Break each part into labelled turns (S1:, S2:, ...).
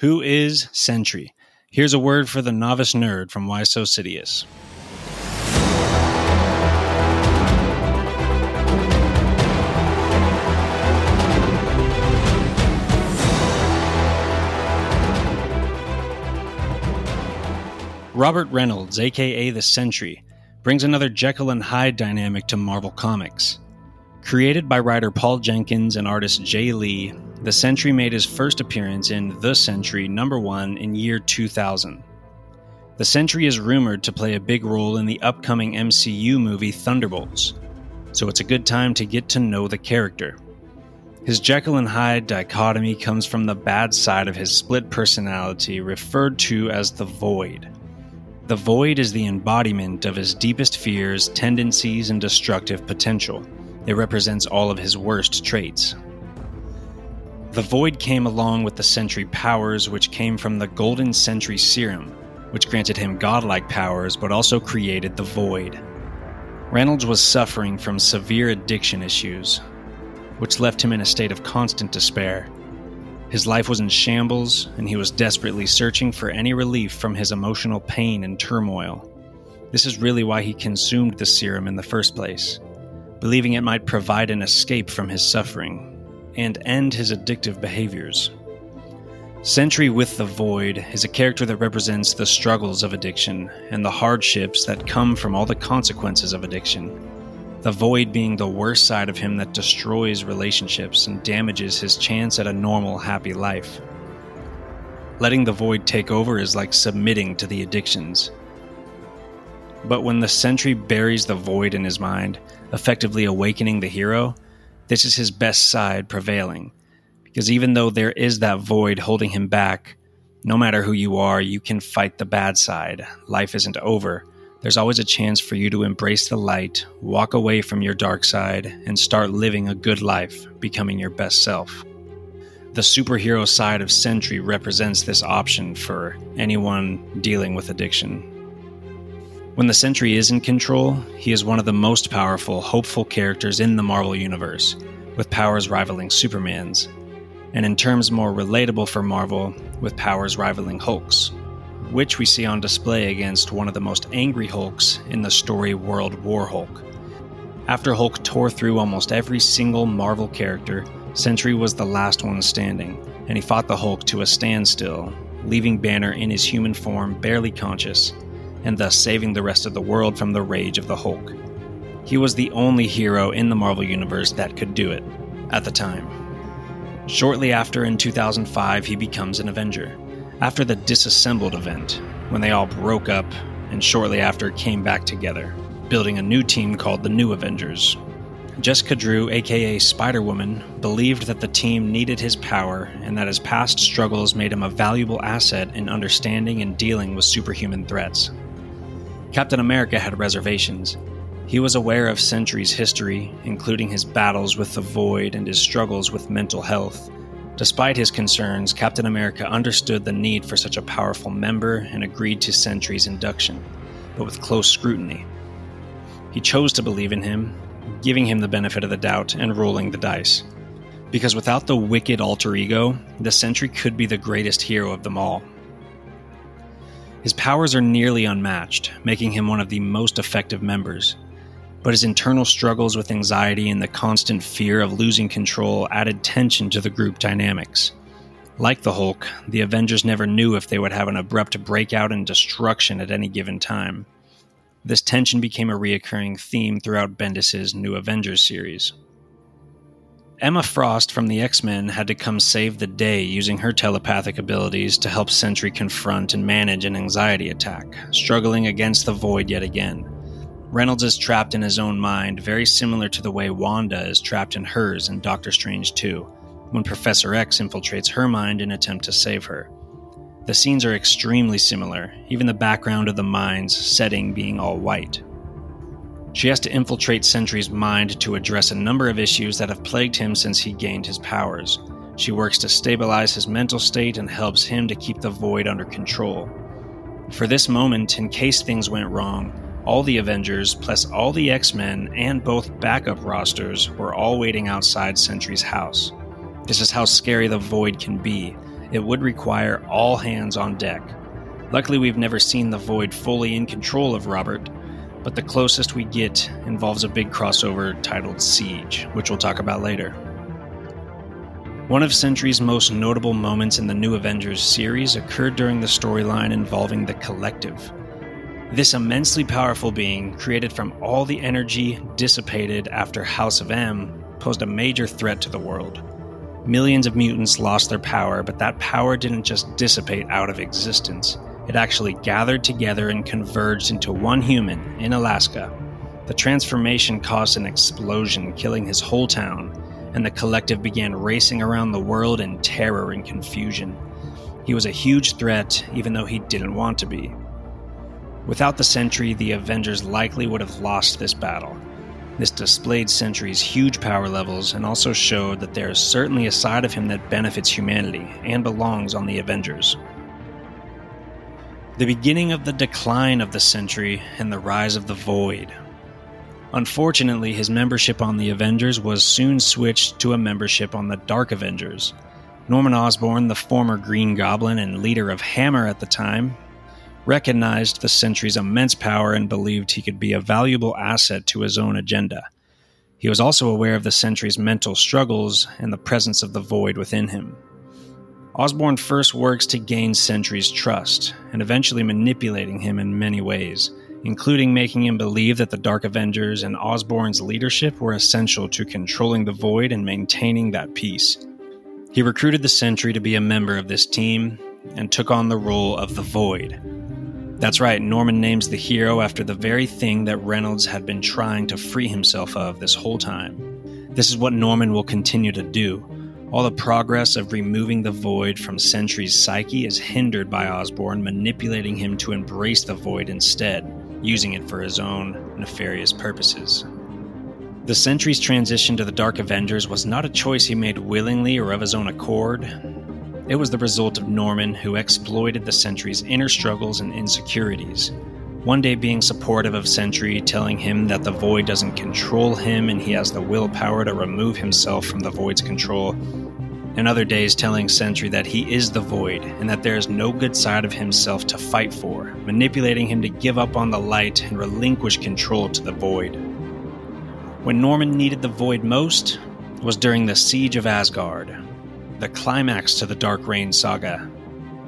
S1: Who is Sentry? Here's a word for the novice nerd from Why So Sidious. Robert Reynolds, aka the Sentry, brings another Jekyll and Hyde dynamic to Marvel Comics. Created by writer Paul Jenkins and artist Jae Lee, the Sentry made his first appearance in The Sentry number 1 in year 2000. The Sentry is rumored to play a big role in the upcoming MCU movie Thunderbolts, so it's a good time to get to know the character. His Jekyll and Hyde dichotomy comes from the bad side of his split personality, referred to as the Void. The void is the embodiment of his deepest fears, tendencies, and destructive potential. It represents all of his worst traits. The void came along with the Sentry powers, which came from the Golden Sentry Serum, which granted him godlike powers but also created the void. Reynolds was suffering from severe addiction issues, which left him in a state of constant despair. His life was in shambles, and he was desperately searching for any relief from his emotional pain and turmoil. This is really why he consumed the serum in the first place, believing it might provide an escape from his suffering and end his addictive behaviors. Sentry with the Void is a character that represents the struggles of addiction and the hardships that come from all the consequences of addiction the void being the worst side of him that destroys relationships and damages his chance at a normal, happy life. Letting the void take over is like submitting to the addictions. But when the sentry buries the void in his mind, effectively awakening the hero, this is his best side prevailing. Because even though there is that void holding him back, no matter who you are, you can fight the bad side. Life isn't over there's always a chance for you to embrace the light, walk away from your dark side, and start living a good life, becoming your best self. The superhero side of Sentry represents this option for anyone dealing with addiction. When the Sentry is in control, he is one of the most powerful, hopeful characters in the Marvel Universe, with powers rivaling Superman's, and in terms more relatable for Marvel, with powers rivaling Hulk's which we see on display against one of the most angry Hulks in the story World War Hulk. After Hulk tore through almost every single Marvel character, Sentry was the last one standing, and he fought the Hulk to a standstill, leaving Banner in his human form barely conscious, and thus saving the rest of the world from the rage of the Hulk. He was the only hero in the Marvel Universe that could do it, at the time. Shortly after, in 2005, he becomes an Avenger after the disassembled event, when they all broke up and shortly after came back together, building a new team called the New Avengers. Jessica Drew, aka Spider Woman, believed that the team needed his power and that his past struggles made him a valuable asset in understanding and dealing with superhuman threats. Captain America had reservations. He was aware of Sentry's history, including his battles with the Void and his struggles with mental health, Despite his concerns, Captain America understood the need for such a powerful member and agreed to Sentry's induction, but with close scrutiny. He chose to believe in him, giving him the benefit of the doubt and rolling the dice. Because without the wicked alter ego, the Sentry could be the greatest hero of them all. His powers are nearly unmatched, making him one of the most effective members, but his internal struggles with anxiety and the constant fear of losing control added tension to the group dynamics. Like the Hulk, the Avengers never knew if they would have an abrupt breakout and destruction at any given time. This tension became a reoccurring theme throughout Bendis' New Avengers series. Emma Frost from the X Men had to come save the day using her telepathic abilities to help Sentry confront and manage an anxiety attack, struggling against the void yet again. Reynolds is trapped in his own mind, very similar to the way Wanda is trapped in hers in Doctor Strange 2, when Professor X infiltrates her mind in attempt to save her. The scenes are extremely similar, even the background of the mind's setting being all white. She has to infiltrate Sentry's mind to address a number of issues that have plagued him since he gained his powers. She works to stabilize his mental state and helps him to keep the void under control. For this moment, in case things went wrong, all the Avengers, plus all the X Men and both backup rosters, were all waiting outside Sentry's house. This is how scary the Void can be, it would require all hands on deck. Luckily, we've never seen the Void fully in control of Robert, but the closest we get involves a big crossover titled Siege, which we'll talk about later. One of Sentry's most notable moments in the New Avengers series occurred during the storyline involving the Collective. This immensely powerful being, created from all the energy dissipated after House of M, posed a major threat to the world. Millions of mutants lost their power, but that power didn't just dissipate out of existence. It actually gathered together and converged into one human in Alaska. The transformation caused an explosion, killing his whole town, and the collective began racing around the world in terror and confusion. He was a huge threat, even though he didn't want to be. Without the Sentry, the Avengers likely would have lost this battle. This displayed Sentry's huge power levels and also showed that there is certainly a side of him that benefits humanity and belongs on the Avengers. The beginning of the decline of the Sentry and the rise of the Void. Unfortunately, his membership on the Avengers was soon switched to a membership on the Dark Avengers. Norman Osborn, the former Green Goblin and leader of Hammer at the time, recognized the Sentry's immense power and believed he could be a valuable asset to his own agenda. He was also aware of the Sentry's mental struggles and the presence of the void within him. Osborn first works to gain Sentry's trust, and eventually manipulating him in many ways, including making him believe that the Dark Avengers and Osborn's leadership were essential to controlling the Void and maintaining that peace. He recruited the Sentry to be a member of this team and took on the role of the Void. That's right, Norman names the hero after the very thing that Reynolds had been trying to free himself of this whole time. This is what Norman will continue to do all the progress of removing the void from Sentry's psyche is hindered by Osborn manipulating him to embrace the void instead, using it for his own nefarious purposes. The Sentry's transition to the Dark Avengers was not a choice he made willingly or of his own accord. It was the result of Norman, who exploited the Sentry's inner struggles and insecurities. One day being supportive of Sentry, telling him that the Void doesn't control him and he has the willpower to remove himself from the Void's control. And other days telling Sentry that he is the Void and that there is no good side of himself to fight for, manipulating him to give up on the light and relinquish control to the Void. When Norman needed the Void most was during the Siege of Asgard, the climax to the Dark Reign saga,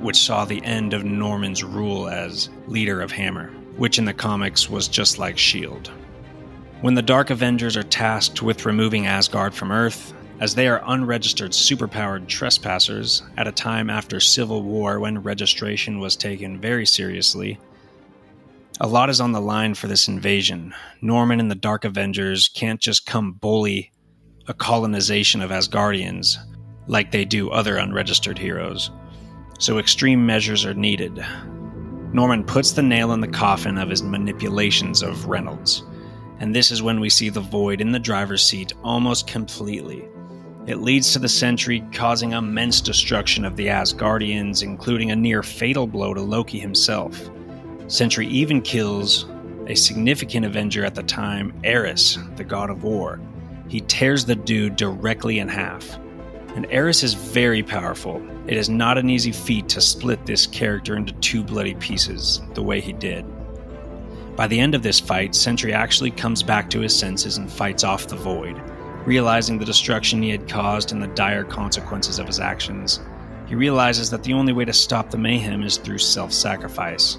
S1: which saw the end of Norman's rule as leader of Hammer which in the comics was just like S.H.I.E.L.D. When the Dark Avengers are tasked with removing Asgard from Earth, as they are unregistered superpowered trespassers at a time after Civil War when registration was taken very seriously, a lot is on the line for this invasion. Norman and the Dark Avengers can't just come bully a colonization of Asgardians like they do other unregistered heroes. So extreme measures are needed. Norman puts the nail in the coffin of his manipulations of Reynolds. And this is when we see the void in the driver's seat almost completely. It leads to the Sentry causing immense destruction of the Asgardians, including a near fatal blow to Loki himself. Sentry even kills a significant Avenger at the time, Ares, the god of war. He tears the dude directly in half. And Ares is very powerful. It is not an easy feat to split this character into two bloody pieces the way he did. By the end of this fight, Sentry actually comes back to his senses and fights off the Void, realizing the destruction he had caused and the dire consequences of his actions. He realizes that the only way to stop the mayhem is through self sacrifice.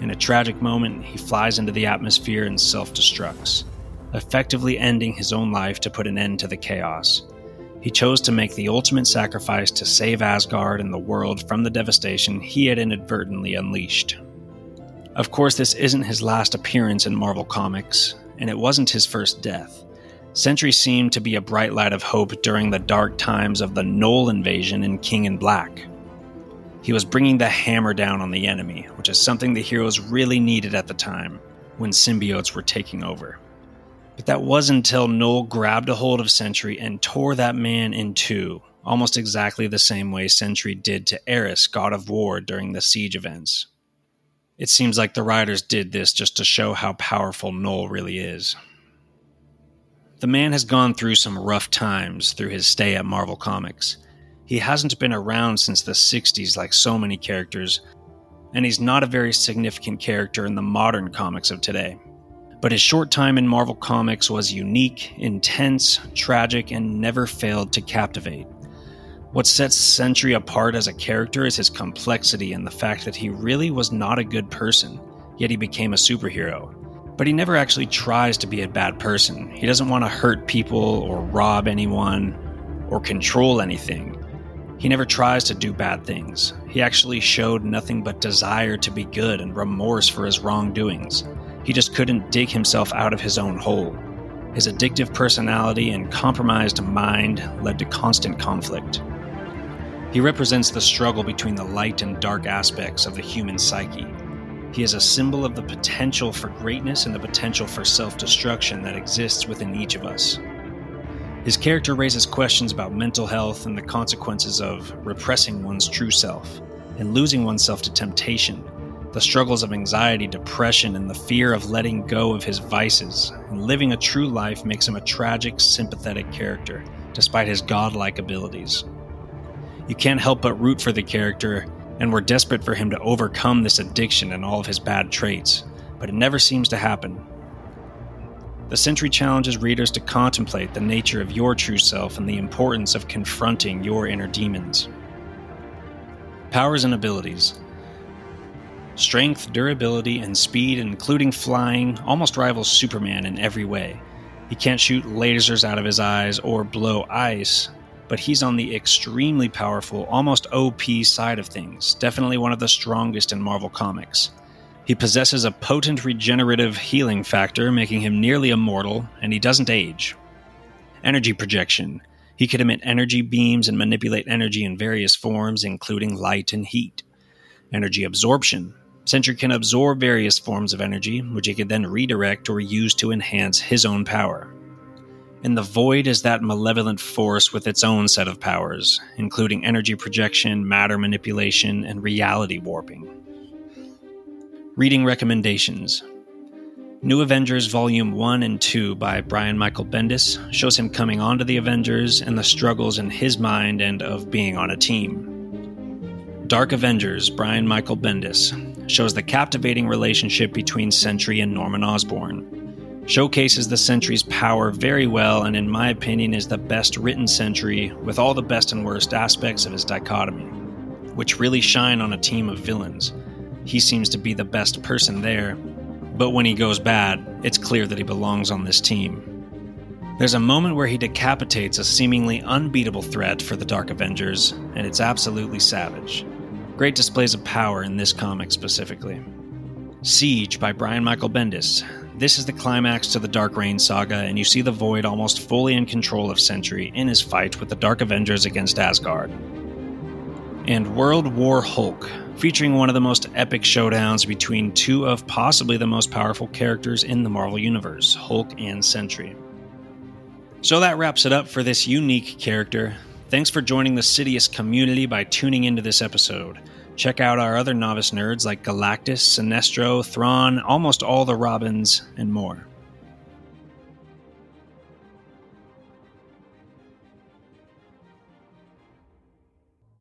S1: In a tragic moment, he flies into the atmosphere and self destructs, effectively ending his own life to put an end to the chaos. He chose to make the ultimate sacrifice to save Asgard and the world from the devastation he had inadvertently unleashed. Of course, this isn't his last appearance in Marvel Comics, and it wasn't his first death. Sentry seemed to be a bright light of hope during the dark times of the Knull invasion in King in Black. He was bringing the hammer down on the enemy, which is something the heroes really needed at the time when symbiotes were taking over. But that was until Knull grabbed a hold of Sentry and tore that man in two, almost exactly the same way Sentry did to Ares, god of war, during the siege events. It seems like the writers did this just to show how powerful Knull really is. The man has gone through some rough times through his stay at Marvel Comics. He hasn't been around since the 60s like so many characters, and he's not a very significant character in the modern comics of today. But his short time in Marvel Comics was unique, intense, tragic, and never failed to captivate. What sets Sentry apart as a character is his complexity and the fact that he really was not a good person, yet he became a superhero. But he never actually tries to be a bad person. He doesn't want to hurt people or rob anyone or control anything. He never tries to do bad things. He actually showed nothing but desire to be good and remorse for his wrongdoings. He just couldn't dig himself out of his own hole. His addictive personality and compromised mind led to constant conflict. He represents the struggle between the light and dark aspects of the human psyche. He is a symbol of the potential for greatness and the potential for self destruction that exists within each of us. His character raises questions about mental health and the consequences of repressing one's true self and losing oneself to temptation, the struggles of anxiety, depression, and the fear of letting go of his vices. And living a true life makes him a tragic, sympathetic character, despite his godlike abilities. You can't help but root for the character, and we're desperate for him to overcome this addiction and all of his bad traits, but it never seems to happen. The Sentry challenges readers to contemplate the nature of your true self and the importance of confronting your inner demons. Powers and abilities. Strength, durability, and speed, including flying, almost rivals Superman in every way. He can't shoot lasers out of his eyes or blow ice, but he's on the extremely powerful, almost OP side of things, definitely one of the strongest in Marvel Comics. He possesses a potent regenerative healing factor, making him nearly immortal, and he doesn't age. Energy projection. He could emit energy beams and manipulate energy in various forms, including light and heat. Energy absorption. Sentry can absorb various forms of energy, which he can then redirect or use to enhance his own power and the void is that malevolent force with its own set of powers, including energy projection, matter manipulation, and reality warping. Reading recommendations New Avengers Volume 1 and 2 by Brian Michael Bendis shows him coming onto the Avengers and the struggles in his mind and of being on a team. Dark Avengers, Brian Michael Bendis, shows the captivating relationship between Sentry and Norman Osborn showcases the Sentry's power very well, and in my opinion, is the best written Sentry with all the best and worst aspects of his dichotomy, which really shine on a team of villains. He seems to be the best person there, but when he goes bad, it's clear that he belongs on this team. There's a moment where he decapitates a seemingly unbeatable threat for the Dark Avengers, and it's absolutely savage. Great displays of power in this comic specifically. Siege by Brian Michael Bendis. This is the climax to the Dark Reign saga, and you see the Void almost fully in control of Sentry in his fight with the Dark Avengers against Asgard. And World War Hulk, featuring one of the most epic showdowns between two of possibly the most powerful characters in the Marvel Universe, Hulk and Sentry. So that wraps it up for this unique character. Thanks for joining the Sidious community by tuning into this episode. Check out our other novice nerds like Galactus, Sinestro, Thrawn, almost all the Robins, and more.